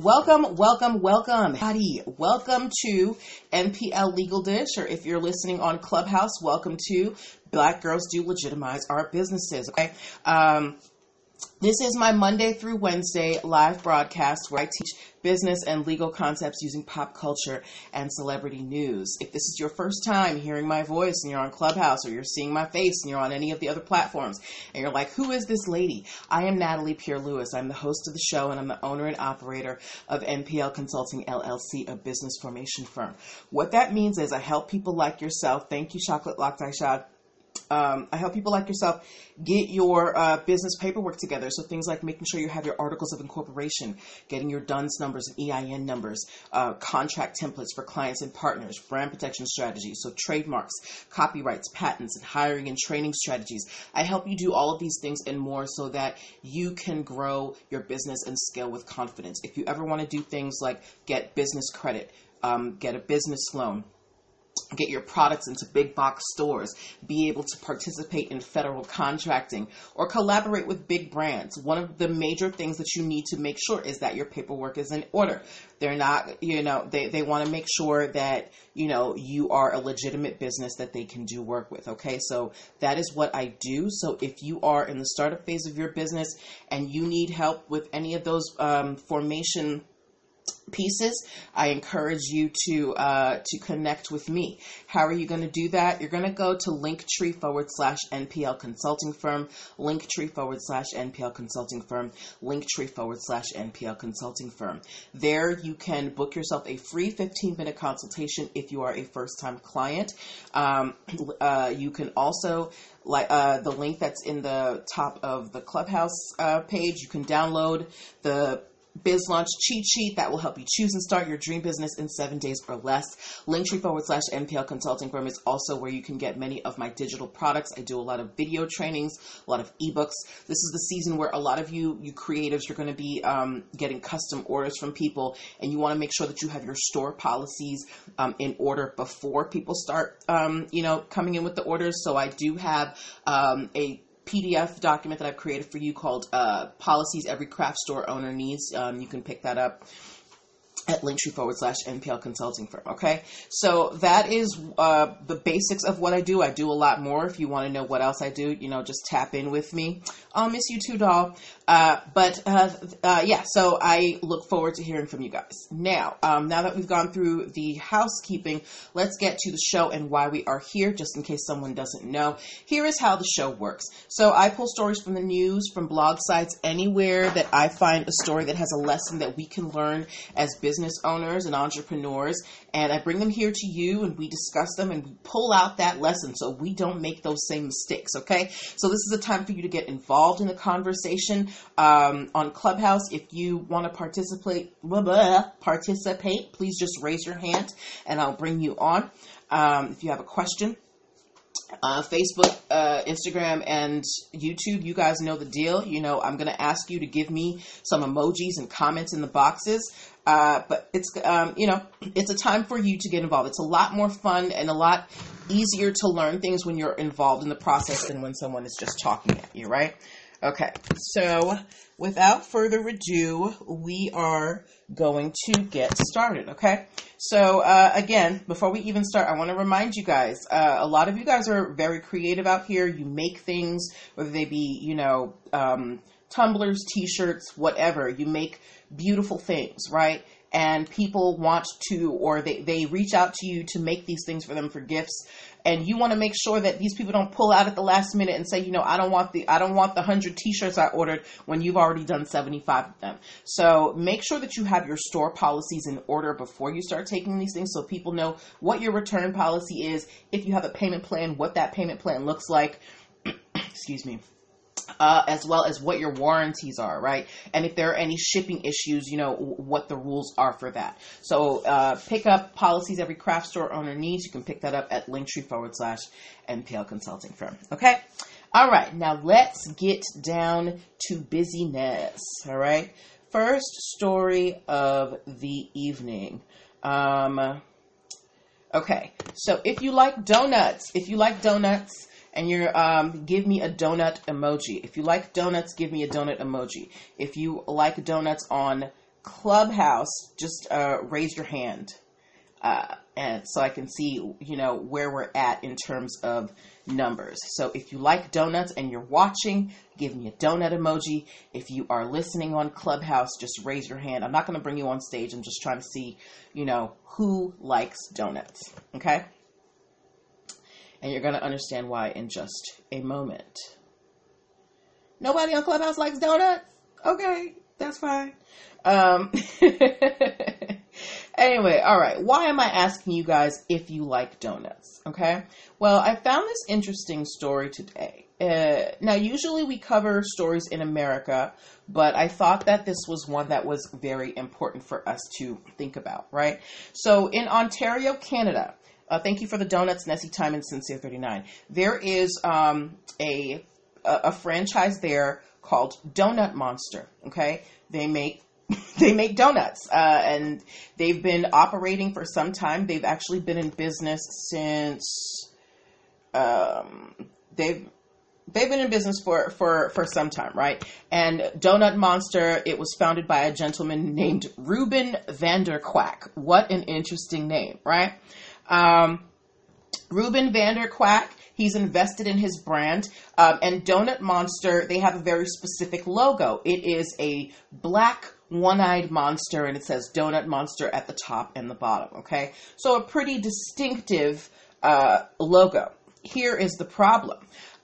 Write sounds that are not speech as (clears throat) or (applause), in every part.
Welcome, welcome, welcome, Howdy. Welcome to NPL Legal Dish, or if you're listening on Clubhouse, welcome to Black Girls Do Legitimize Our Businesses. Okay. Um, this is my Monday through Wednesday live broadcast where I teach business and legal concepts using pop culture and celebrity news. If this is your first time hearing my voice and you're on Clubhouse or you're seeing my face and you're on any of the other platforms and you're like, who is this lady? I am Natalie Pierre Lewis. I'm the host of the show and I'm the owner and operator of NPL Consulting LLC, a business formation firm. What that means is I help people like yourself. Thank you, Chocolate Locked Shad um, I help people like yourself get your uh, business paperwork together. So things like making sure you have your articles of incorporation, getting your DUNS numbers and EIN numbers, uh, contract templates for clients and partners, brand protection strategies, so trademarks, copyrights, patents, and hiring and training strategies. I help you do all of these things and more so that you can grow your business and scale with confidence. If you ever want to do things like get business credit, um, get a business loan, get your products into big box stores, be able to participate in federal contracting, or collaborate with big brands. One of the major things that you need to make sure is that your paperwork is in order. They're not, you know, they, they want to make sure that, you know, you are a legitimate business that they can do work with. Okay. So that is what I do. So if you are in the startup phase of your business and you need help with any of those um, formation pieces, I encourage you to uh, to connect with me. How are you going to do that? You're going to go to linktree forward slash NPL consulting firm, linktree forward slash NPL consulting firm, linktree forward slash NPL consulting firm. There you can book yourself a free 15 minute consultation if you are a first time client. Um, (clears throat) uh, you can also like uh, the link that's in the top of the clubhouse uh, page you can download the Biz Launch cheat sheet that will help you choose and start your dream business in seven days or less. Linktree forward slash NPL consulting firm is also where you can get many of my digital products. I do a lot of video trainings, a lot of ebooks. This is the season where a lot of you, you creatives, are going to be um, getting custom orders from people, and you want to make sure that you have your store policies um, in order before people start, um, you know, coming in with the orders. So I do have um, a PDF document that I've created for you called uh, Policies Every Craft Store Owner Needs. Um, you can pick that up at linktree forward slash NPL consulting firm. Okay. So that is uh, the basics of what I do. I do a lot more. If you want to know what else I do, you know, just tap in with me. I'll miss you too, doll. Uh, but uh, uh, yeah, so I look forward to hearing from you guys. Now, um, now that we've gone through the housekeeping, let's get to the show and why we are here, just in case someone doesn't know. Here is how the show works. So I pull stories from the news, from blog sites, anywhere that I find a story that has a lesson that we can learn as business owners and entrepreneurs, and I bring them here to you and we discuss them and we pull out that lesson so we don't make those same mistakes, okay? So this is a time for you to get involved in the conversation um, on Clubhouse. If you want to participate, blah, blah, participate, please just raise your hand and I'll bring you on. Um, if you have a question, uh, Facebook, uh, Instagram, and YouTube, you guys know the deal. You know, I'm going to ask you to give me some emojis and comments in the boxes. Uh, but it's, um, you know, it's a time for you to get involved. It's a lot more fun and a lot easier to learn things when you're involved in the process than when someone is just talking at you, right? Okay, so without further ado, we are going to get started, okay? So, uh, again, before we even start, I want to remind you guys uh, a lot of you guys are very creative out here. You make things, whether they be, you know, um, tumblers, t shirts, whatever. You make beautiful things, right? And people want to, or they, they reach out to you to make these things for them for gifts and you want to make sure that these people don't pull out at the last minute and say, you know, I don't want the I don't want the 100 t-shirts I ordered when you've already done 75 of them. So, make sure that you have your store policies in order before you start taking these things so people know what your return policy is, if you have a payment plan, what that payment plan looks like. (clears throat) Excuse me uh, as well as what your warranties are, right? And if there are any shipping issues, you know, what the rules are for that. So uh, pick up policies every craft store owner needs. You can pick that up at linktree forward slash NPL consulting firm. Okay? All right, now let's get down to busyness. All right? First story of the evening. Um, okay, so if you like donuts, if you like donuts, and you're um, give me a donut emoji. If you like donuts, give me a donut emoji. If you like donuts on Clubhouse, just uh, raise your hand, uh, and so I can see you know where we're at in terms of numbers. So if you like donuts and you're watching, give me a donut emoji. If you are listening on Clubhouse, just raise your hand. I'm not going to bring you on stage. I'm just trying to see, you know, who likes donuts. Okay? And you're going to understand why in just a moment. Nobody on Clubhouse likes donuts? Okay, that's fine. Um, (laughs) anyway, all right. Why am I asking you guys if you like donuts? Okay. Well, I found this interesting story today. Uh, now, usually we cover stories in America, but I thought that this was one that was very important for us to think about, right? So, in Ontario, Canada, uh, thank you for the donuts, Nessie Time and Sincere 39. There is um, a, a franchise there called Donut Monster. Okay, they make (laughs) they make donuts, uh, and they've been operating for some time. They've actually been in business since um, they've they've been in business for, for, for some time, right? And Donut Monster, it was founded by a gentleman named Ruben Vanderquack. What an interesting name, right? Um, Ruben Vanderquack, he's invested in his brand. Um, and Donut Monster, they have a very specific logo. It is a black one eyed monster, and it says Donut Monster at the top and the bottom, okay? So a pretty distinctive uh, logo. Here is the problem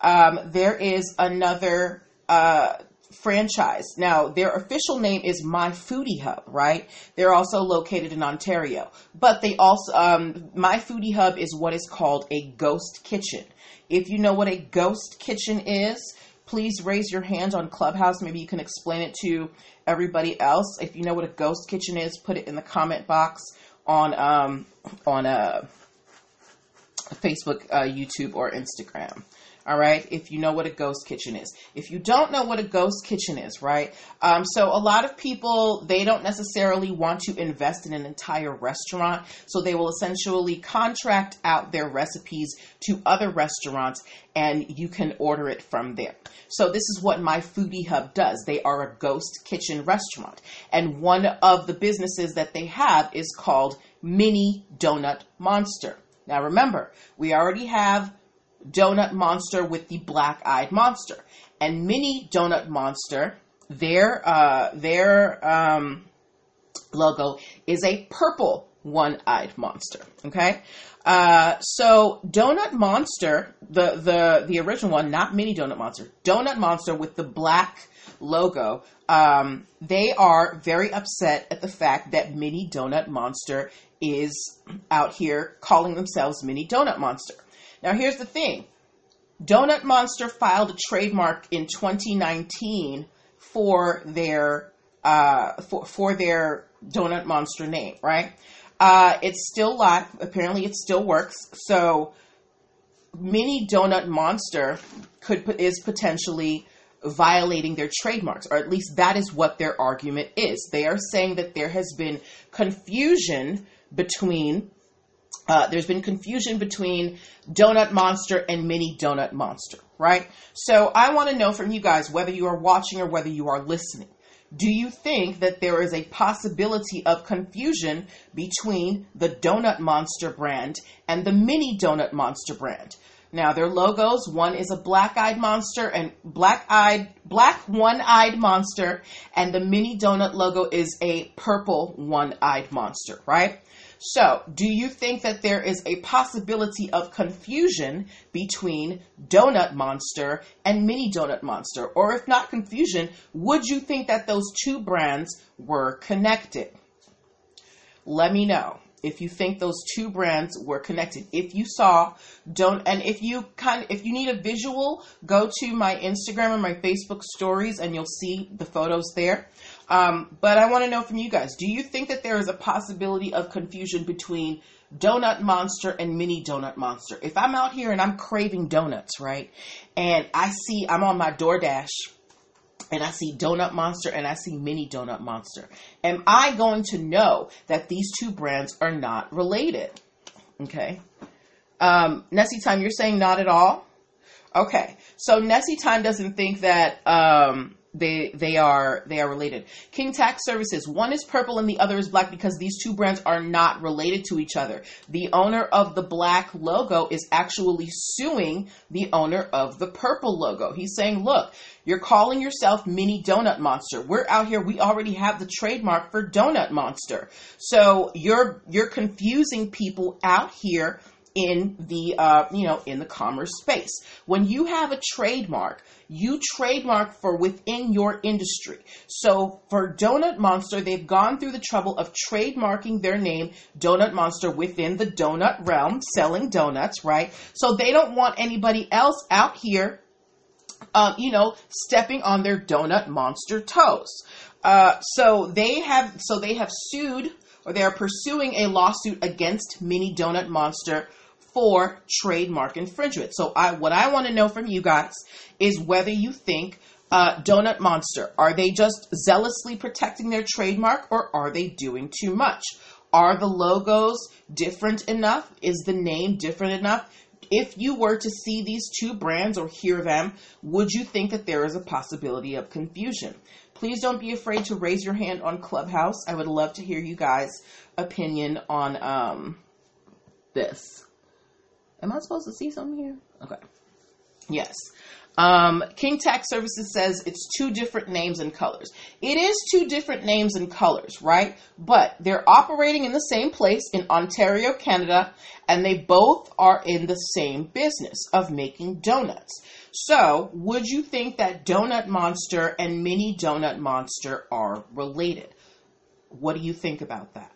um, there is another uh, franchise. Now, their official name is My Foodie Hub, right? They're also located in Ontario. But they also, um, My Foodie Hub is what is called a ghost kitchen. If you know what a ghost kitchen is, please raise your hand on Clubhouse. Maybe you can explain it to everybody else. If you know what a ghost kitchen is, put it in the comment box on um, on uh, Facebook, uh, YouTube, or Instagram. All right, if you know what a ghost kitchen is. If you don't know what a ghost kitchen is, right? Um, so a lot of people they don't necessarily want to invest in an entire restaurant, so they will essentially contract out their recipes to other restaurants, and you can order it from there. So this is what My Foodie Hub does. They are a ghost kitchen restaurant, and one of the businesses that they have is called Mini Donut Monster. Now remember, we already have Donut Monster with the black eyed monster. And Mini Donut Monster, their uh, their um, logo is a purple one eyed monster. Okay, uh, so Donut Monster, the the the original one, not Mini Donut Monster, Donut Monster with the black logo. Um, they are very upset at the fact that Mini Donut Monster is out here calling themselves Mini Donut Monster. Now, here's the thing Donut Monster filed a trademark in 2019 for their uh, for, for their Donut Monster name, right? Uh, it's still live. Apparently, it still works. So, Mini Donut Monster could is potentially violating their trademarks, or at least that is what their argument is. They are saying that there has been confusion between uh, there's been confusion between Donut Monster and Mini Donut Monster, right? So I want to know from you guys whether you are watching or whether you are listening. Do you think that there is a possibility of confusion between the Donut Monster brand and the Mini Donut Monster brand? Now, their logos, one is a black-eyed monster and black-eyed, black one-eyed monster, and the mini donut logo is a purple one-eyed monster, right? So, do you think that there is a possibility of confusion between Donut Monster and Mini Donut Monster? Or if not confusion, would you think that those two brands were connected? Let me know if you think those two brands were connected. If you saw don't and if you kind if you need a visual, go to my Instagram or my Facebook stories and you'll see the photos there. Um, but I want to know from you guys do you think that there is a possibility of confusion between Donut Monster and Mini Donut Monster? If I'm out here and I'm craving donuts, right, and I see I'm on my DoorDash and I see Donut Monster and I see Mini Donut Monster, am I going to know that these two brands are not related? Okay. Um, Nessie Time, you're saying not at all? Okay. So Nessie Time doesn't think that. Um, they they are they are related. King Tax Services. One is purple and the other is black because these two brands are not related to each other. The owner of the black logo is actually suing the owner of the purple logo. He's saying, "Look, you're calling yourself Mini Donut Monster. We're out here. We already have the trademark for Donut Monster. So you're you're confusing people out here." In the uh, you know in the commerce space. When you have a trademark you trademark for within your industry. So for donut monster they've gone through the trouble of trademarking their name donut monster within the donut realm selling donuts right? So they don't want anybody else out here um, you know stepping on their donut monster toes. Uh, so they have so they have sued or they are pursuing a lawsuit against mini donut monster for trademark infringement. So I what I want to know from you guys is whether you think uh, Donut Monster are they just zealously protecting their trademark or are they doing too much? Are the logos different enough? Is the name different enough? If you were to see these two brands or hear them, would you think that there is a possibility of confusion? Please don't be afraid to raise your hand on Clubhouse. I would love to hear you guys' opinion on um, this. Am I supposed to see something here? Okay. Yes. Um, King Tax Services says it's two different names and colors. It is two different names and colors, right? But they're operating in the same place in Ontario, Canada, and they both are in the same business of making donuts. So, would you think that Donut Monster and Mini Donut Monster are related? What do you think about that?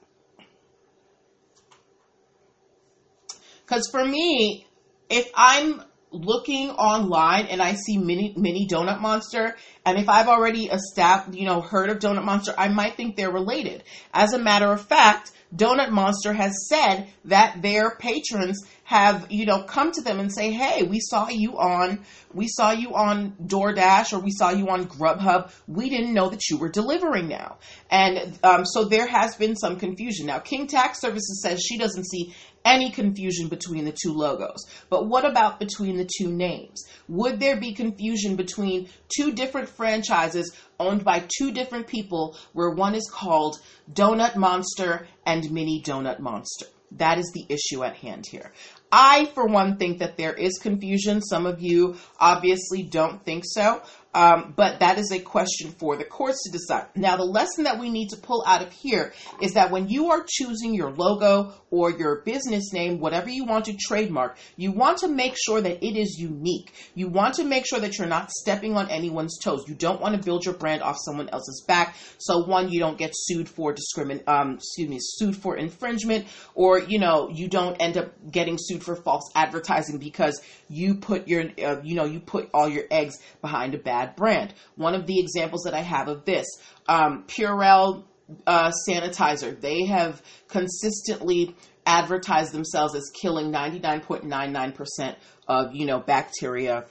Because for me, if I'm looking online and I see mini mini donut monster and if I've already established you know heard of donut monster I might think they're related. As a matter of fact donut monster has said that their patrons have you know come to them and say hey we saw you on we saw you on DoorDash or we saw you on Grubhub we didn't know that you were delivering now and um, so there has been some confusion now King Tax Services says she doesn't see any confusion between the two logos. But what about between the two names? Would there be confusion between two different franchises owned by two different people where one is called Donut Monster and Mini Donut Monster? That is the issue at hand here. I, for one, think that there is confusion. Some of you obviously don't think so. Um, but that is a question for the courts to decide. Now, the lesson that we need to pull out of here is that when you are choosing your logo or your business name, whatever you want to trademark, you want to make sure that it is unique. You want to make sure that you're not stepping on anyone's toes. You don't want to build your brand off someone else's back. So, one, you don't get sued for discrimin, um, excuse me, sued for infringement, or you know, you don't end up getting sued for false advertising because you put your, uh, you know, you put all your eggs behind a bag bad brand. One of the examples that I have of this, um, Purell uh, sanitizer, they have consistently advertised themselves as killing 99.99% of, you know, bacteria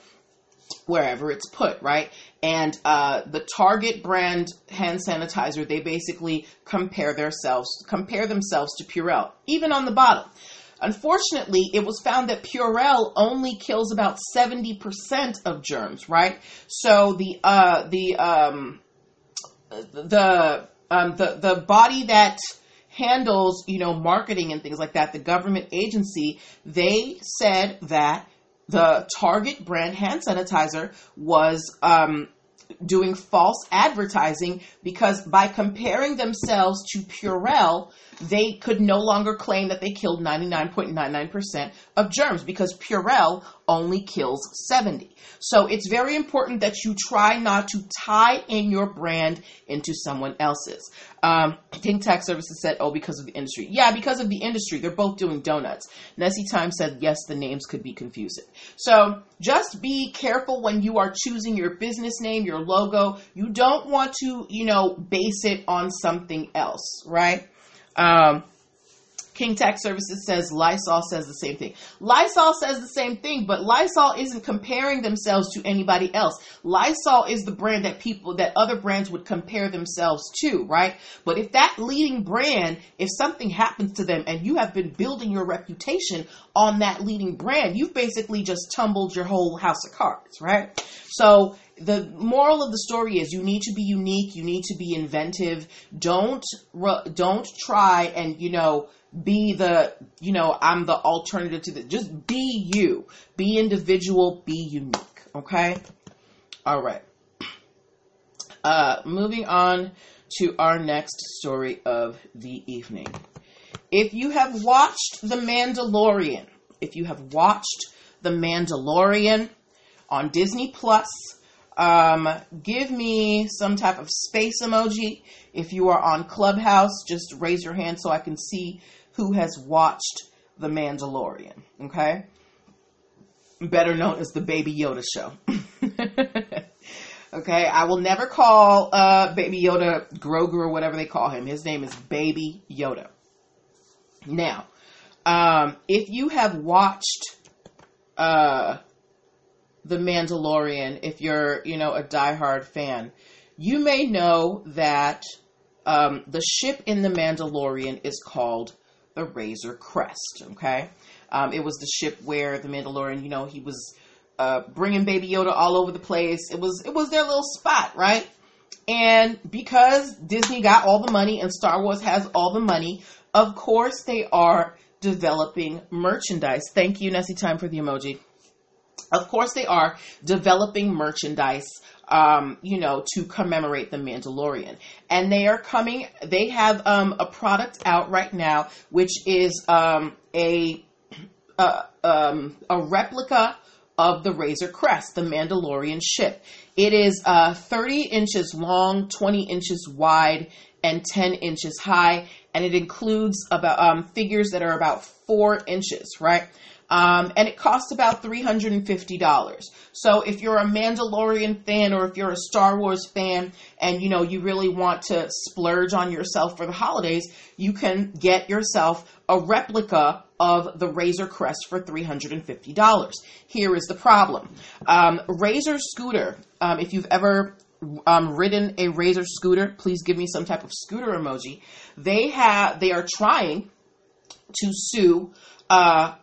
wherever it's put, right? And uh, the Target brand hand sanitizer, they basically compare themselves compare themselves to Purell, even on the bottle. Unfortunately, it was found that Purell only kills about 70% of germs, right? So the uh, the um, the um, the the body that handles, you know, marketing and things like that, the government agency, they said that the Target brand hand sanitizer was um, doing false advertising because by comparing themselves to Purell, they could no longer claim that they killed 99.99% of germs because Purell only kills 70. So it's very important that you try not to tie in your brand into someone else's. Um, King Tax Services said, oh, because of the industry. Yeah, because of the industry. They're both doing donuts. Nessie Time said, yes, the names could be confusing. So just be careful when you are choosing your business name, your logo. You don't want to, you know, base it on something else, right? Um, King Tax Services says Lysol says the same thing. Lysol says the same thing, but Lysol isn't comparing themselves to anybody else. Lysol is the brand that people, that other brands would compare themselves to, right? But if that leading brand, if something happens to them and you have been building your reputation on that leading brand, you've basically just tumbled your whole house of cards, right? So the moral of the story is you need to be unique you need to be inventive. Don't don't try and you know be the you know i'm the alternative to the just be you. Be individual be unique okay? All right. Uh moving on to our next story of the evening. If you have watched the mandalorian if you have watched the mandalorian on disney plus um, give me some type of space emoji. If you are on Clubhouse, just raise your hand so I can see who has watched The Mandalorian. Okay? Better known as the Baby Yoda show. (laughs) okay? I will never call uh, Baby Yoda Grogu or whatever they call him. His name is Baby Yoda. Now, um, if you have watched uh, the Mandalorian, if you're, you know, a diehard fan, you may know that um, the ship in the Mandalorian is called the Razor Crest. Okay, um, it was the ship where the Mandalorian, you know, he was uh, bringing Baby Yoda all over the place. It was it was their little spot, right? And because Disney got all the money and Star Wars has all the money, of course they are developing merchandise. Thank you, Nessie Time, for the emoji. Of course, they are developing merchandise, um, you know, to commemorate the Mandalorian. And they are coming, they have um, a product out right now, which is um, a, a, um, a replica of the Razor Crest, the Mandalorian ship. It is uh, 30 inches long, 20 inches wide, and 10 inches high, and it includes about um, figures that are about four inches, right? Um, and it costs about $350. So if you're a Mandalorian fan or if you're a Star Wars fan and you know you really want to splurge on yourself for the holidays, you can get yourself a replica of the Razor Crest for $350. Here is the problem. Um, Razor Scooter, um, if you've ever um, ridden a Razor scooter, please give me some type of scooter emoji. They have, they are trying to sue uh,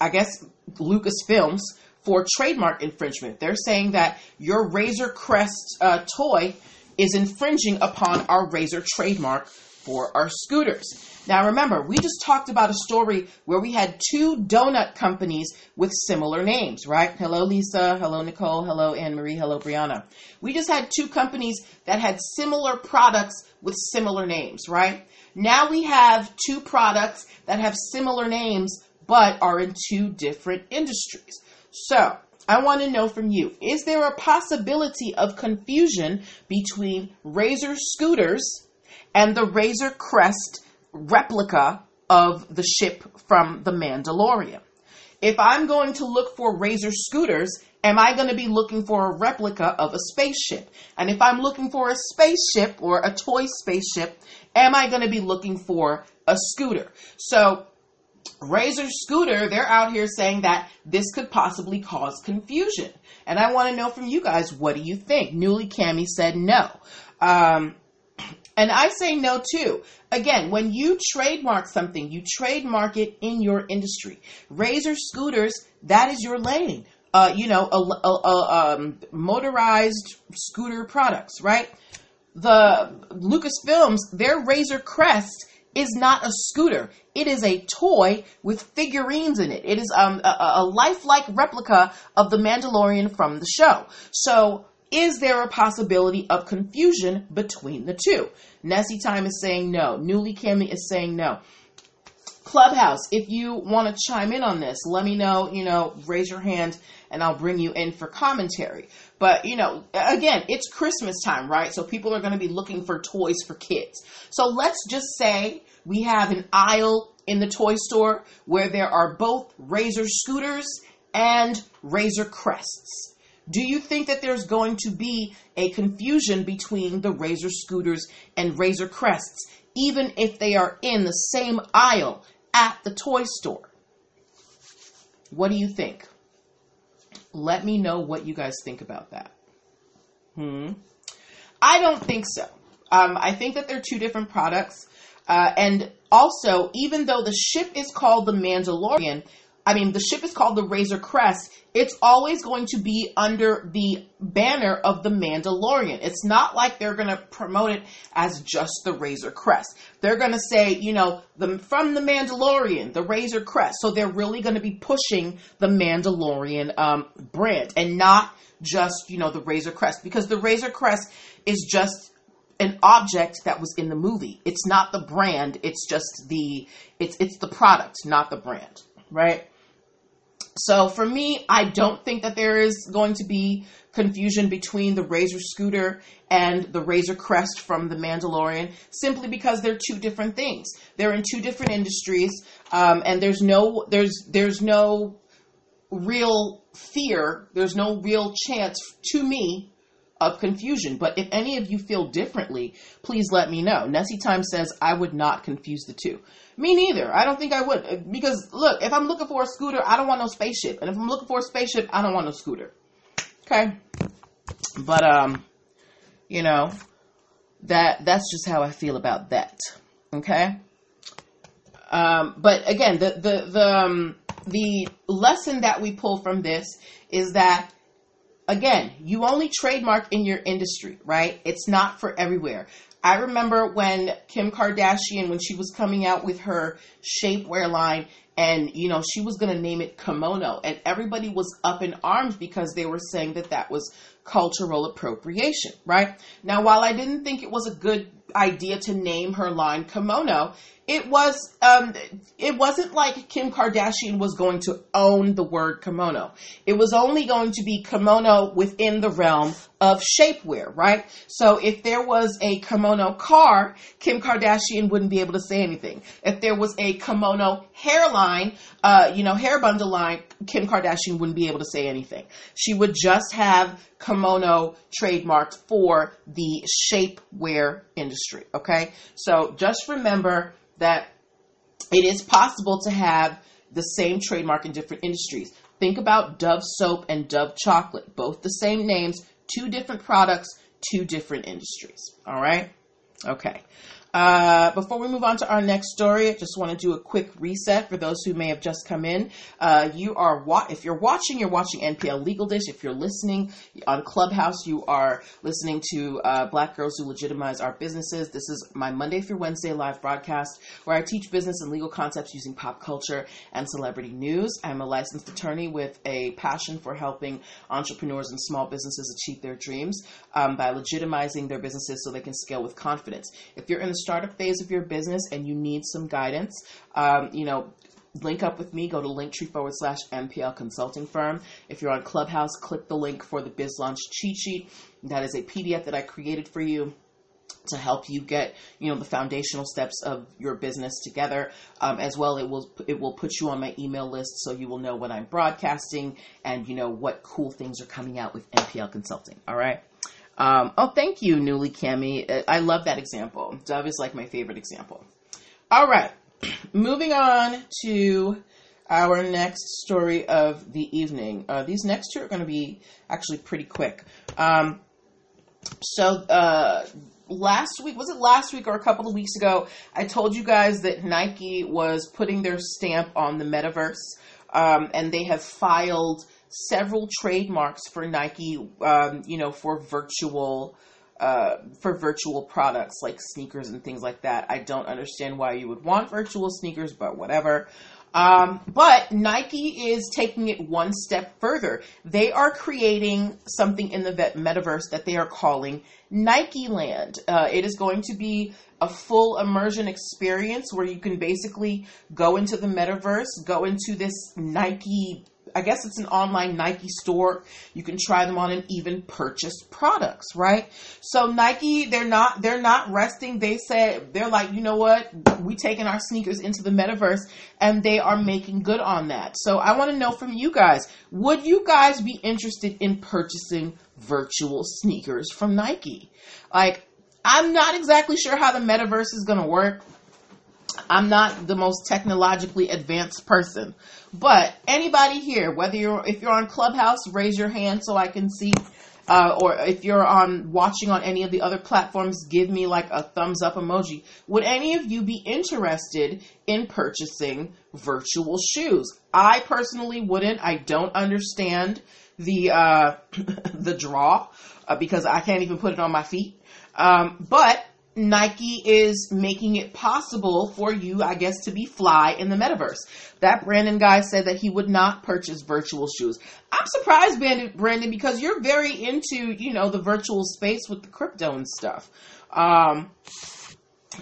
I guess Lucasfilms for trademark infringement. They're saying that your Razor Crest uh, toy is infringing upon our Razor trademark for our scooters. Now remember, we just talked about a story where we had two donut companies with similar names, right? Hello Lisa, hello Nicole, hello Anne Marie, hello Brianna. We just had two companies that had similar products with similar names, right? Now we have two products that have similar names but are in two different industries. So, I want to know from you is there a possibility of confusion between Razor scooters and the Razor Crest replica of the ship from The Mandalorian? If I'm going to look for Razor scooters, am I going to be looking for a replica of a spaceship? And if I'm looking for a spaceship or a toy spaceship, am I going to be looking for a scooter? So Razor Scooter, they're out here saying that this could possibly cause confusion. And I want to know from you guys, what do you think? Newly Cami said no. Um, and I say no too. Again, when you trademark something, you trademark it in your industry. Razor scooters, that is your lane. Uh, you know, a, a, a um, motorized scooter products, right? The Lucasfilms, their Razor Crest is not a scooter. It is a toy with figurines in it. It is um, a, a lifelike replica of the Mandalorian from the show. So, is there a possibility of confusion between the two? Nessie Time is saying no. Newly Kimmy is saying no. Clubhouse, if you want to chime in on this, let me know, you know, raise your hand and I'll bring you in for commentary. But, you know, again, it's Christmas time, right? So people are going to be looking for toys for kids. So let's just say we have an aisle in the toy store where there are both Razor scooters and Razor crests. Do you think that there's going to be a confusion between the Razor scooters and Razor crests, even if they are in the same aisle at the toy store? What do you think? Let me know what you guys think about that. Hmm. I don't think so. Um, I think that they're two different products. Uh, and also, even though the ship is called the Mandalorian, I mean, the ship is called the Razor Crest. It's always going to be under the banner of the Mandalorian. It's not like they're going to promote it as just the Razor Crest. They're going to say, you know, the from the Mandalorian, the Razor Crest. So they're really going to be pushing the Mandalorian um, brand and not just, you know, the Razor Crest because the Razor Crest is just an object that was in the movie. It's not the brand. It's just the it's it's the product, not the brand, right? So for me, I don't think that there is going to be confusion between the Razor scooter and the Razor Crest from The Mandalorian, simply because they're two different things. They're in two different industries, um, and there's no there's there's no real fear. There's no real chance to me of confusion. But if any of you feel differently, please let me know. Nessie Time says I would not confuse the two. Me neither. I don't think I would. Because look, if I'm looking for a scooter, I don't want no spaceship. And if I'm looking for a spaceship, I don't want no scooter. Okay? But um, you know, that that's just how I feel about that. Okay? Um, but again, the the the um, the lesson that we pull from this is that again, you only trademark in your industry, right? It's not for everywhere. I remember when Kim Kardashian, when she was coming out with her shapewear line, and you know she was going to name it kimono, and everybody was up in arms because they were saying that that was cultural appropriation, right? Now, while I didn't think it was a good idea to name her line kimono, it was um, it wasn't like Kim Kardashian was going to own the word kimono. It was only going to be kimono within the realm of shapewear, right? So if there was a kimono car, Kim Kardashian wouldn't be able to say anything. If there was a kimono hairline, uh, you know, hair bundle line, Kim Kardashian wouldn't be able to say anything. She would just have kimono trademarked for the shapewear industry, okay? So just remember that it is possible to have the same trademark in different industries. Think about Dove soap and Dove chocolate, both the same names, two different products, two different industries. All right? Okay. Uh, before we move on to our next story, I just want to do a quick reset for those who may have just come in. Uh, you are wa- if you're watching, you're watching NPL Legal Dish. If you're listening on Clubhouse, you are listening to uh, Black Girls Who Legitimize Our Businesses. This is my Monday through Wednesday live broadcast where I teach business and legal concepts using pop culture and celebrity news. I'm a licensed attorney with a passion for helping entrepreneurs and small businesses achieve their dreams um, by legitimizing their businesses so they can scale with confidence. If you're in the startup phase of your business and you need some guidance, um, you know, link up with me. Go to linktree forward slash NPL consulting firm. If you're on Clubhouse, click the link for the Biz Launch cheat sheet. That is a PDF that I created for you to help you get you know the foundational steps of your business together um, as well it will it will put you on my email list so you will know when i'm broadcasting and you know what cool things are coming out with npl consulting all right um, oh, thank you, Newly Cami. I love that example. Dove is like my favorite example. All right, (clears throat) moving on to our next story of the evening. Uh, these next two are going to be actually pretty quick. Um, so, uh, last week, was it last week or a couple of weeks ago? I told you guys that Nike was putting their stamp on the metaverse, um, and they have filed several trademarks for Nike, um, you know, for virtual. Uh, for virtual products like sneakers and things like that. I don't understand why you would want virtual sneakers, but whatever. Um, but Nike is taking it one step further. They are creating something in the metaverse that they are calling Nike Land. Uh, it is going to be a full immersion experience where you can basically go into the metaverse, go into this Nike I guess it's an online Nike store. You can try them on and even purchase products, right? So Nike, they're not they're not resting. They said they're like, you know what? We taking our sneakers into the metaverse and they are making good on that. So I want to know from you guys, would you guys be interested in purchasing virtual sneakers from Nike? Like I'm not exactly sure how the metaverse is going to work. I'm not the most technologically advanced person. But anybody here, whether you're if you're on Clubhouse, raise your hand so I can see. uh, or if you're on watching on any of the other platforms, give me like a thumbs up emoji. Would any of you be interested in purchasing virtual shoes? I personally wouldn't. I don't understand the uh, (coughs) the draw uh, because I can't even put it on my feet. Um, but Nike is making it possible for you, I guess, to be fly in the metaverse. That Brandon guy said that he would not purchase virtual shoes. I'm surprised, Brandon, because you're very into, you know, the virtual space with the crypto and stuff. Um,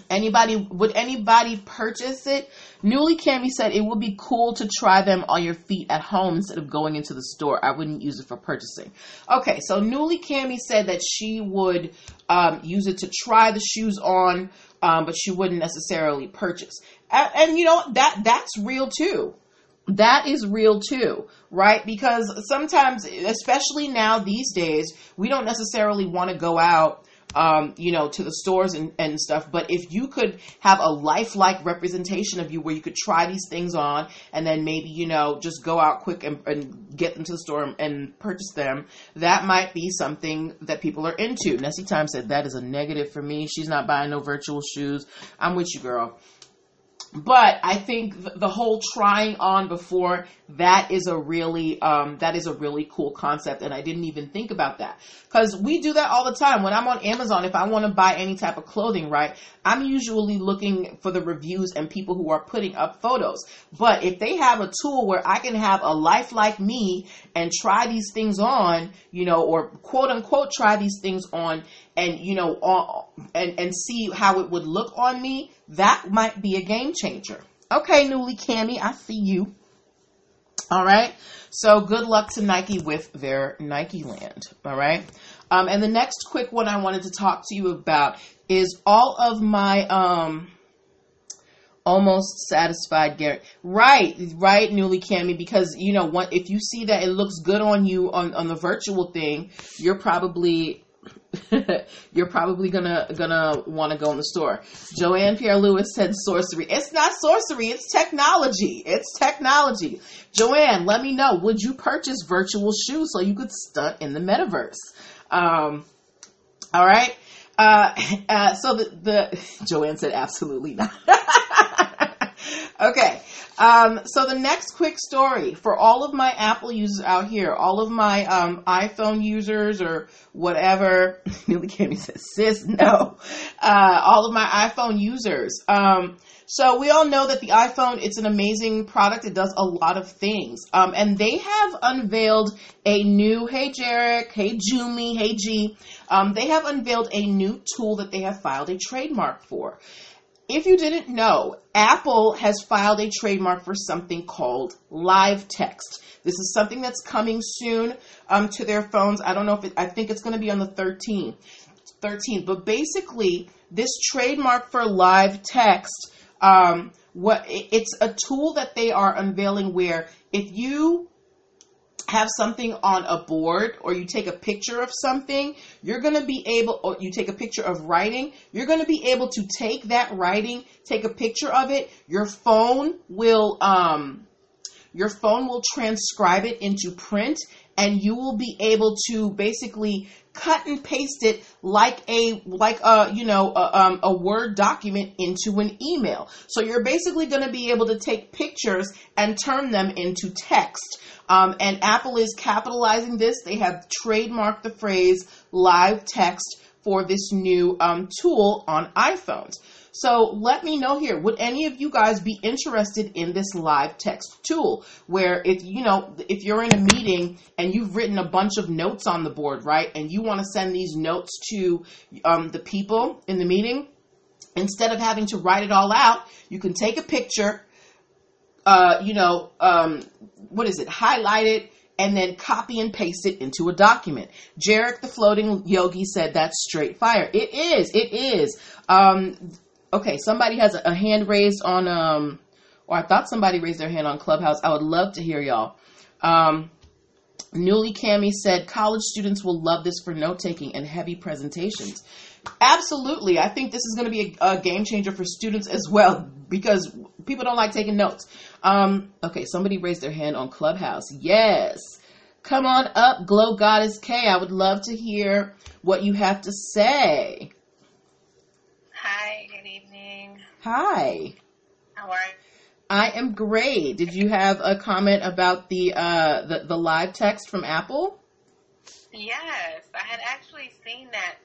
anybody, would anybody purchase it? Newly Cami said it would be cool to try them on your feet at home instead of going into the store. I wouldn't use it for purchasing. Okay, so Newly Cami said that she would um, use it to try the shoes on, um, but she wouldn't necessarily purchase. And, and you know that that's real too that is real too, right? Because sometimes, especially now these days, we don't necessarily want to go out um, you know, to the stores and, and stuff. But if you could have a lifelike representation of you where you could try these things on and then maybe, you know, just go out quick and, and get them to the store and purchase them, that might be something that people are into. Nessie Time said that is a negative for me. She's not buying no virtual shoes. I'm with you, girl but I think the whole trying on before that is a really um, that is a really cool concept, and I didn't even think about that because we do that all the time. When I'm on Amazon, if I want to buy any type of clothing, right, I'm usually looking for the reviews and people who are putting up photos. But if they have a tool where I can have a life like me and try these things on, you know, or quote unquote try these things on, and you know, and and see how it would look on me that might be a game changer. Okay, Newly Cammy, I see you. All right. So good luck to Nike with their Nike Land. All right. Um, and the next quick one I wanted to talk to you about is all of my um, almost satisfied Gary. Right, right, Newly Cammy, because you know what if you see that it looks good on you on, on the virtual thing, you're probably (laughs) you're probably gonna gonna want to go in the store. Joanne Pierre Lewis said sorcery. It's not sorcery. It's technology. It's technology. Joanne, let me know. Would you purchase virtual shoes so you could stunt in the metaverse? Um, all right. Uh, (laughs) uh, so the, the (laughs) Joanne said absolutely not. okay. Um, so the next quick story for all of my Apple users out here, all of my um, iPhone users or whatever. (laughs) Nearly Cammy says, "Sis, no." Uh, all of my iPhone users. Um, so we all know that the iPhone it's an amazing product. It does a lot of things, um, and they have unveiled a new. Hey, Jarek. Hey, Jumi. Hey, G. Um, they have unveiled a new tool that they have filed a trademark for. If you didn't know, Apple has filed a trademark for something called live text. This is something that's coming soon um, to their phones. I don't know if it, I think it's going to be on the 13th. 13th, but basically, this trademark for live text, um, what it's a tool that they are unveiling where if you have something on a board or you take a picture of something, you're going to be able, or you take a picture of writing, you're going to be able to take that writing, take a picture of it. Your phone will, um, your phone will transcribe it into print and you will be able to basically cut and paste it like a like a you know a, um, a word document into an email so you're basically going to be able to take pictures and turn them into text um, and apple is capitalizing this they have trademarked the phrase live text for this new um, tool on iphones so let me know here. Would any of you guys be interested in this live text tool where if you know if you're in a meeting and you've written a bunch of notes on the board, right, and you want to send these notes to um, the people in the meeting, instead of having to write it all out, you can take a picture. Uh, you know, um, what is it? Highlight it and then copy and paste it into a document. Jarek the floating yogi said that's straight fire. It is. It is. Um, okay, somebody has a hand raised on, um, or I thought somebody raised their hand on Clubhouse. I would love to hear y'all. Um, Newly Cami said college students will love this for note taking and heavy presentations. Absolutely. I think this is going to be a, a, game changer for students as well because people don't like taking notes. Um, okay, somebody raised their hand on Clubhouse. Yes. Come on up, Glow Goddess K. I would love to hear what you have to say. Hi, good evening. Hi. How are you? I am great. Did you have a comment about the uh, the, the live text from Apple? Yes, I had actually seen that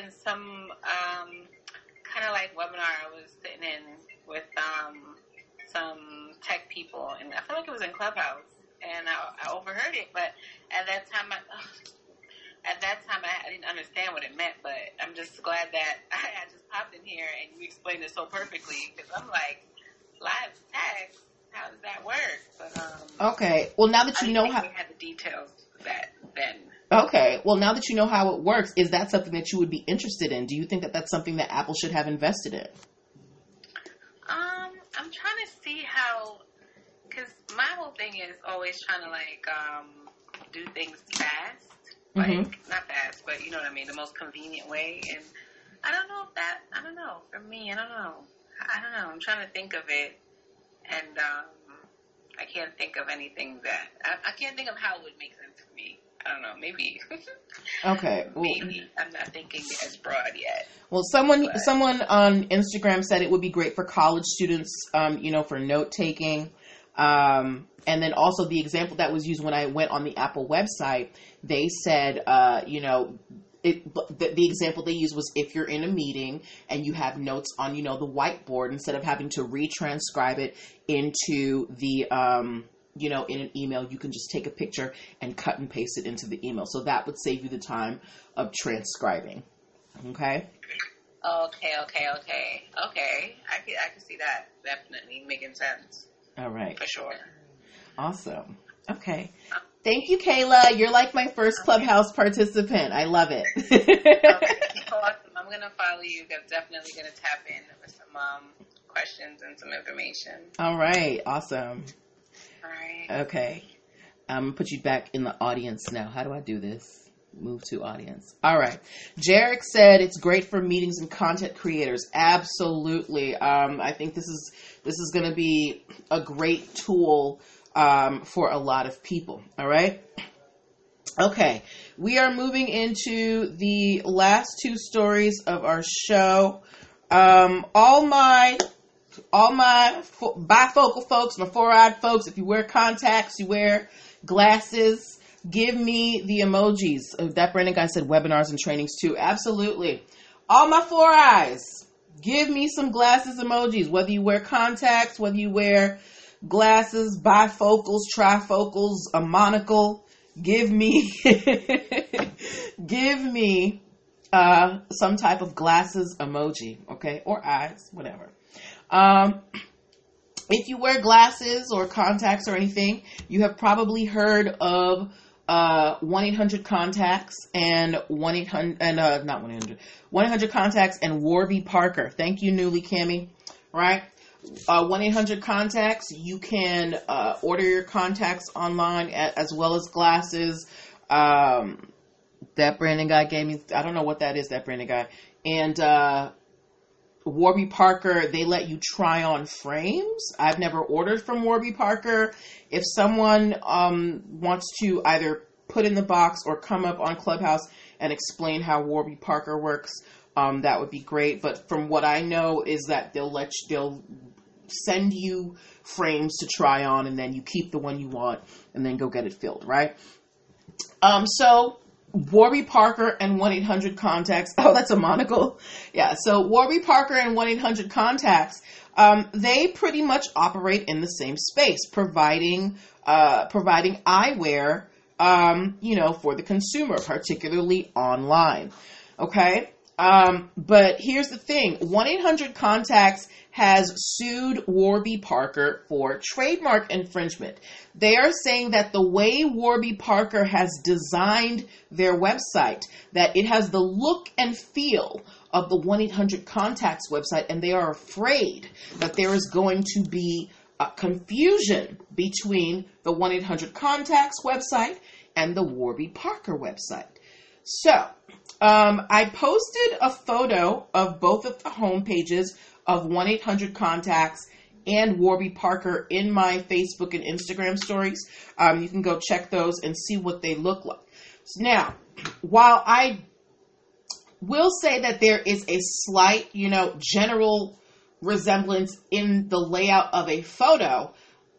in some um, kind of like webinar I was sitting in with um, some tech people, and I feel like it was in Clubhouse, and I, I overheard it. But at that time, I, at that time, I, I didn't understand what it meant. But I'm just glad that (laughs) I, I just popped in here and you explained it so perfectly because I'm like live text. How does that work? But um, Okay. Well, now that you didn't know how. we had the details that then. Okay. Well, now that you know how it works, is that something that you would be interested in? Do you think that that's something that Apple should have invested in? I'm trying to see how, because my whole thing is always trying to like um do things fast, like Mhm. not fast, but you know what I mean, the most convenient way. And I don't know if that, I don't know. For me, I don't know. I don't know. I'm trying to think of it, and um, I can't think of anything that I, I can't think of how it would make sense for me. I don't know. Maybe, (laughs) Okay. Well, maybe I'm not thinking as broad yet. Well, someone But- someone on Instagram said it would be great for college students, um, you know, for note taking. Um, and then also the example that was used when I went on the Apple website, they said, uh, you know, it, the, the example they used was if you're in a meeting and you have notes on, you know, the whiteboard, instead of having to retranscribe it into the, um, you know, in an email, you can just take a picture and cut and paste it into the email. So that would save you the time of transcribing. Okay. Okay, okay, okay, okay. I can I can see that definitely making sense All right. for sure. Awesome. Okay. Thank you, Kayla. You're like my first Clubhouse participant. I love it. Okay, (laughs) awesome. I'm gonna follow you. I'm definitely gonna tap in with some um, questions and some information. All right. Awesome. Right. Okay. I'm to put you back in the audience now. How do I do this? Move to audience. All right. Jarek said it's great for meetings and content creators. Absolutely. Um, I think this is this is to be a great tool um, for a lot of people. All right. Okay, we are moving into the last two stories of our show. Um, all my all my fo- bifocal folks, my four-eyed folks, if you wear contacts, you wear glasses, give me the emojis. Oh, that Brandon guy said webinars and trainings too. Absolutely. All my four eyes, give me some glasses emojis, whether you wear contacts, whether you wear glasses, bifocals, trifocals, a monocle. Give me, (laughs) give me uh, some type of glasses emoji, okay, or eyes, whatever. Um, if you wear glasses or contacts or anything, you have probably heard of uh, 1-800 contacts and 1-800 and uh, not 1-800 1-800 contacts and Warby Parker. Thank you, Newly Cami. Right? Uh, 1-800 contacts. You can uh, order your contacts online as well as glasses. Um, that Brandon guy gave me. I don't know what that is. That Brandon guy and uh, Warby Parker, they let you try on frames. I've never ordered from Warby Parker. If someone um, wants to either put in the box or come up on Clubhouse and explain how Warby Parker works, um, that would be great. But from what I know is that they'll let you, they'll send you frames to try on, and then you keep the one you want, and then go get it filled, right? Um, so Warby Parker and 1 800 Contacts. Oh, that's a monocle. Yeah, so Warby Parker and 1 800 Contacts, um, they pretty much operate in the same space, providing uh, providing eyewear, um, you know, for the consumer, particularly online. Okay, um, but here's the thing: 1 800 Contacts has sued Warby Parker for trademark infringement. They are saying that the way Warby Parker has designed their website, that it has the look and feel of the 1 800 Contacts website, and they are afraid that there is going to be a confusion between the 1 800 Contacts website and the Warby Parker website. So, um, I posted a photo of both of the home pages of 1 800 Contacts and Warby Parker in my Facebook and Instagram stories. Um, you can go check those and see what they look like. Now, while I will say that there is a slight, you know, general resemblance in the layout of a photo,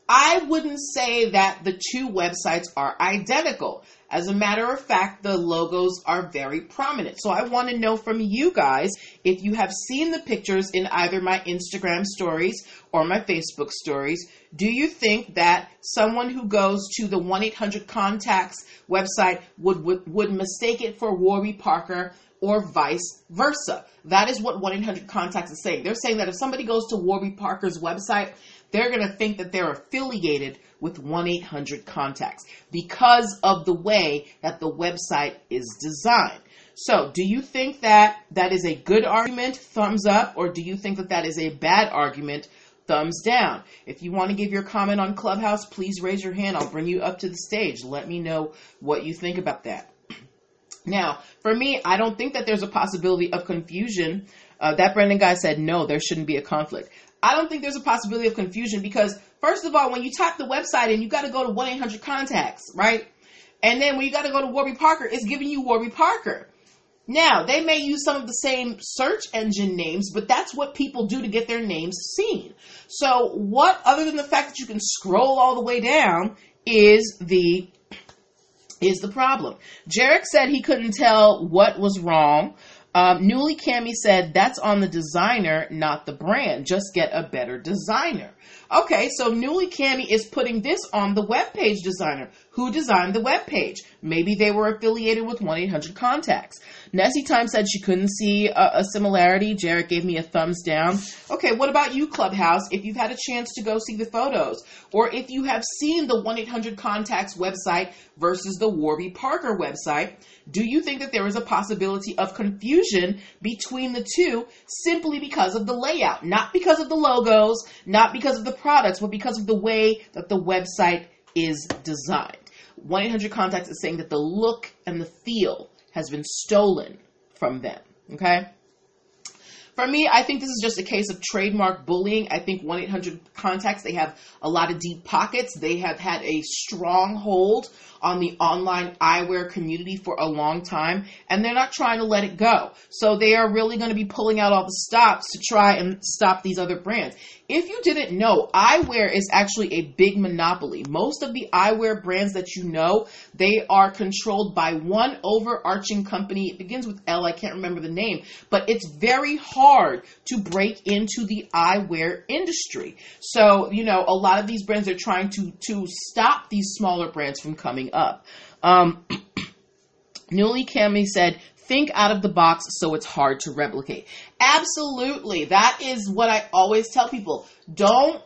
I wouldn't say that the two websites are identical. As a matter of fact, the logos are very prominent. So I want to know from you guys if you have seen the pictures in either my Instagram stories or my Facebook stories. Do you think that someone who goes to the 1 800 Contacts website would, would, would mistake it for Warby Parker or vice versa? That is what 1 800 Contacts is saying. They're saying that if somebody goes to Warby Parker's website, they're going to think that they're affiliated with 1 800 contacts because of the way that the website is designed. So, do you think that that is a good argument, thumbs up, or do you think that that is a bad argument, thumbs down? If you want to give your comment on Clubhouse, please raise your hand. I'll bring you up to the stage. Let me know what you think about that. Now, for me, I don't think that there's a possibility of confusion. Uh, that Brendan guy said no, there shouldn't be a conflict. I don't think there's a possibility of confusion because, first of all, when you type the website and you got to go to 1 800 contacts, right? And then when you got to go to Warby Parker, it's giving you Warby Parker. Now, they may use some of the same search engine names, but that's what people do to get their names seen. So, what other than the fact that you can scroll all the way down is the is the problem. Jarek said he couldn't tell what was wrong. Um, Newly Cami said that's on the designer, not the brand. Just get a better designer. Okay, so Newly Cami is putting this on the web page designer. Who designed the web page? Maybe they were affiliated with 1 800 Contacts. Nessie Time said she couldn't see a, a similarity. Jarrett gave me a thumbs down. Okay, what about you, Clubhouse? If you've had a chance to go see the photos, or if you have seen the 1 800 Contacts website versus the Warby Parker website, do you think that there is a possibility of confusion between the two simply because of the layout? Not because of the logos, not because of the products, but because of the way that the website is designed. 1 800 Contacts is saying that the look and the feel has been stolen from them. Okay? For me, I think this is just a case of trademark bullying. I think 1 800 Contacts, they have a lot of deep pockets. They have had a strong hold on the online eyewear community for a long time, and they're not trying to let it go. So they are really going to be pulling out all the stops to try and stop these other brands. If you didn't know, eyewear is actually a big monopoly. Most of the eyewear brands that you know, they are controlled by one overarching company. It begins with L, I can't remember the name, but it's very hard to break into the eyewear industry. So, you know, a lot of these brands are trying to to stop these smaller brands from coming up. Um, (clears throat) Newly Cami said, think out of the box so it's hard to replicate. Absolutely. That is what I always tell people. Don't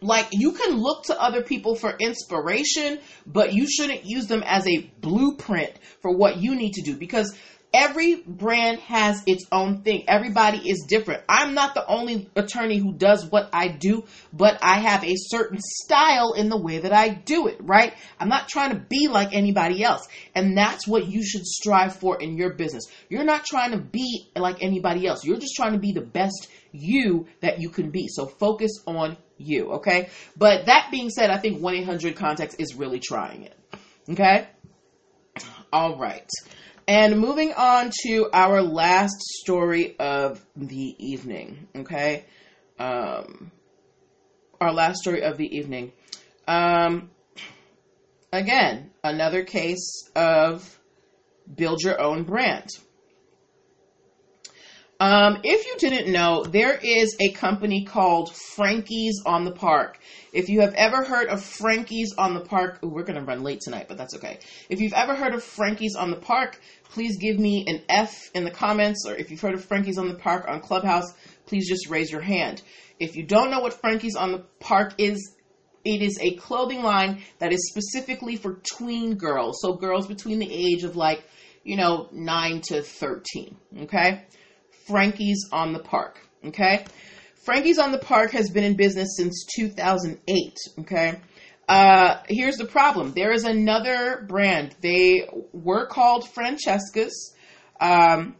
like you can look to other people for inspiration, but you shouldn't use them as a blueprint for what you need to do because every brand has its own thing. Everybody is different. I'm not the only attorney who does what I do, but I have a certain style in the way that I do it, right? I'm not trying to be like anybody else. And that's what you should strive for in your business. You're not trying to be like anybody else. You're just trying to be the best you that you can be. So focus on you, okay? But that being said, I think 1 800 Contacts is really trying it, okay? All right. And moving on to our last story of the evening, okay? Um, our last story of the evening. Um, again, another case of build your own brand. Um, if you didn't know, there is a company called Frankie's on the Park. If you have ever heard of Frankie's on the Park, ooh, we're going to run late tonight, but that's okay. If you've ever heard of Frankie's on the Park, please give me an F in the comments, or if you've heard of Frankie's on the Park on Clubhouse, please just raise your hand. If you don't know what Frankie's on the Park is, it is a clothing line that is specifically for tween girls, so girls between the age of like, you know, 9 to 13, okay? Frankie's on the Park. Okay, Frankie's on the Park has been in business since 2008. Okay, uh, here's the problem: there is another brand. They were called Francesca's. Um,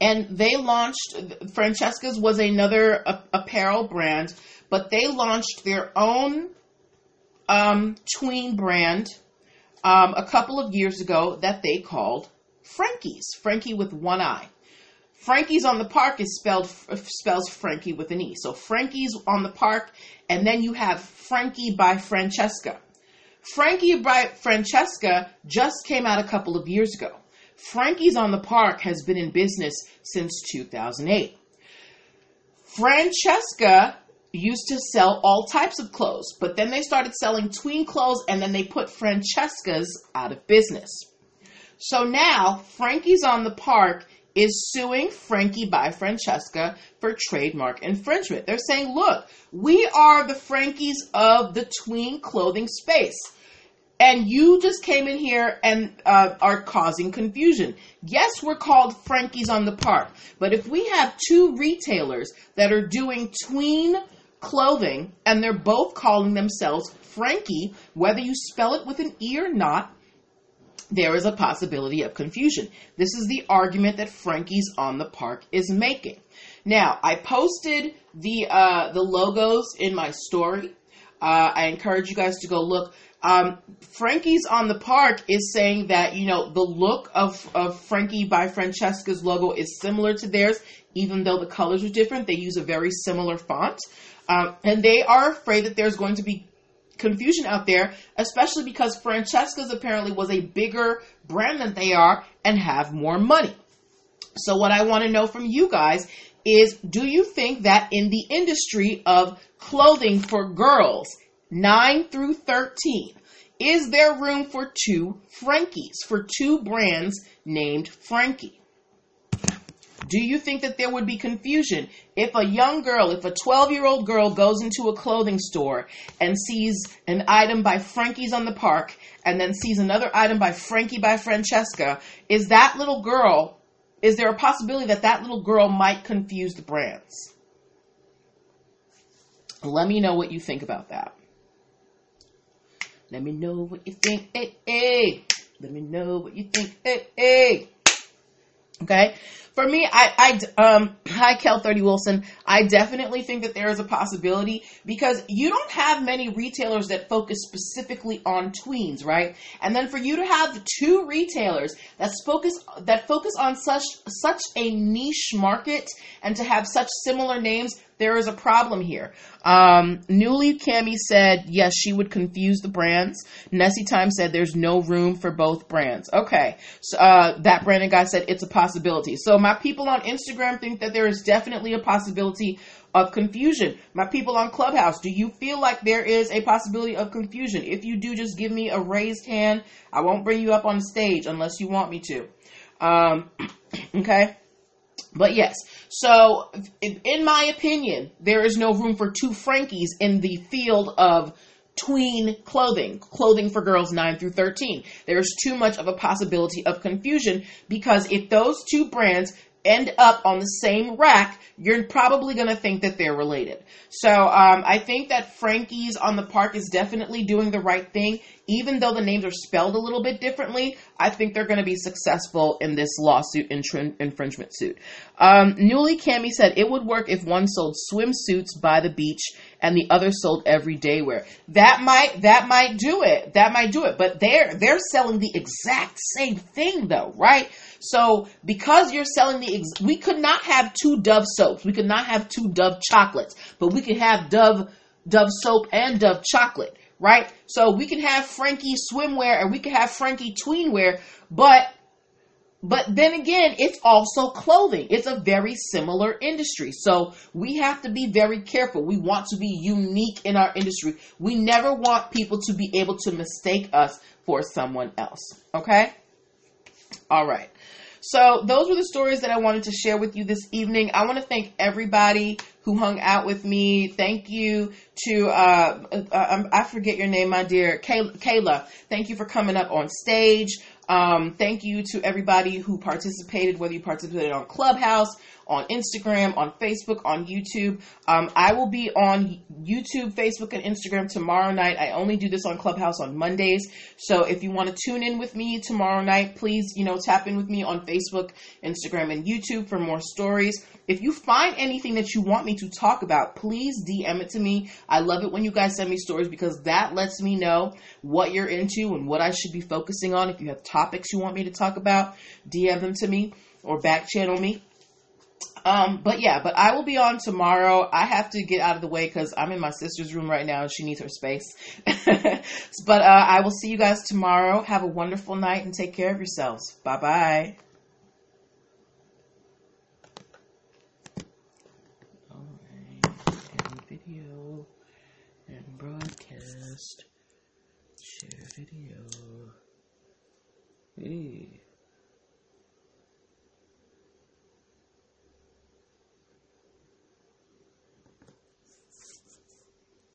and they launched Francesca's was another a- apparel brand, but they launched their own um, tween brand um, a couple of years ago that they called Frankie's. Frankie with one eye. Frankie's on the park is spelled spells Frankie with an e. So Frankie's on the park, and then you have Franki by Francesca. Franki by Francesca just came out a couple of years ago. Frankie's on the Park has been in business since 2008. Francesca used to sell all types of clothes, but then they started selling tween clothes and then they put Francesca's out of business. So now Frankie's on the Park is suing Franki by Francesca for trademark infringement. They're saying, look, we are the Frankies of the tween clothing space and you just came in here and uh, are causing confusion. Yes, we're called Frankie's on the Park, but if we have two retailers that are doing tween clothing and they're both calling themselves Frankie, whether you spell it with an E or not, there is a possibility of confusion. This is the argument that Frankie's on the Park is making. Now, I posted the uh, the logos in my story. Uh, I encourage you guys to go look. Um, Frankie's on the Park is saying that, you know, the look of, of Franki by Francesca's logo is similar to theirs, even though the colors are different. They use a very similar font. Um, and they are afraid that there's going to be confusion out there, especially because Francesca's apparently was a bigger brand than they are and have more money. So, what I want to know from you guys is do you think that in the industry of clothing for girls, 9 through 13. Is there room for two Frankies, for two brands named Frankie? Do you think that there would be confusion if a young girl, if a 12 year old girl goes into a clothing store and sees an item by Frankie's on the park and then sees another item by Franki by Francesca? Is that little girl, is there a possibility that that little girl might confuse the brands? Let me know what you think about that. Let me know what you think. Hey, hey. Let me know what you think. Hey, hey. Okay. For me, I, I, um, hi, Kel 30 Wilson. I definitely think that there is a possibility because you don't have many retailers that focus specifically on tweens, right? And then for you to have two retailers that focus, that focus on such, such a niche market and to have such similar names, there is a problem here. Um, Newly Cami said, yes, she would confuse the brands. Nessie Time said there's no room for both brands. Okay. So, uh, that Brandon guy said it's a possibility. So my people on Instagram think that there is definitely a possibility of confusion. My people on Clubhouse, do you feel like there is a possibility of confusion? If you do, just give me a raised hand. I won't bring you up on the stage unless you want me to. Um, (clears throat) okay. But yes, so in my opinion, there is no room for two Frankies in the field of tween clothing, clothing for girls 9 through 13. There's too much of a possibility of confusion because if those two brands end up on the same rack, you're probably going to think that they're related. So um, I think that Frankie's on the park is definitely doing the right thing. Even though the names are spelled a little bit differently, I think they're going to be successful in this lawsuit infringement suit. Um, Newly Cami said it would work if one sold swimsuits by the beach and the other sold everyday wear. That might that might do it. That might do it. But they're they're selling the exact same thing though, right? So because you're selling the, ex- we could not have two Dove soaps. We could not have two Dove chocolates, but we could have Dove, Dove soap and Dove chocolate, right? So we can have Frankie swimwear and we can have Frankie tweenwear, but but then again, it's also clothing. It's a very similar industry. So we have to be very careful. We want to be unique in our industry. We never want people to be able to mistake us for someone else. Okay? All right. So those were the stories that I wanted to share with you this evening. I want to thank everybody who hung out with me. Thank you to uh, uh, um, I forget your name, my dear Kayla. Thank you for coming up on stage. Um, thank you to everybody who participated, whether you participated on Clubhouse on Instagram, on Facebook, on YouTube. Um, I will be on YouTube, Facebook, and Instagram tomorrow night. I only do this on Clubhouse on Mondays. So if you want to tune in with me tomorrow night, please, you know, tap in with me on Facebook, Instagram, and YouTube for more stories. If you find anything that you want me to talk about, please DM it to me. I love it when you guys send me stories because that lets me know what you're into and what I should be focusing on. If you have topics you want me to talk about, DM them to me or back channel me. Um, but yeah, but I will be on tomorrow. I have to get out of the way because I'm in my sister's room right now and she needs her space. (laughs) but uh, I will see you guys tomorrow. Have a wonderful night and take care of yourselves. Bye bye. broadcast. Share video. Hey.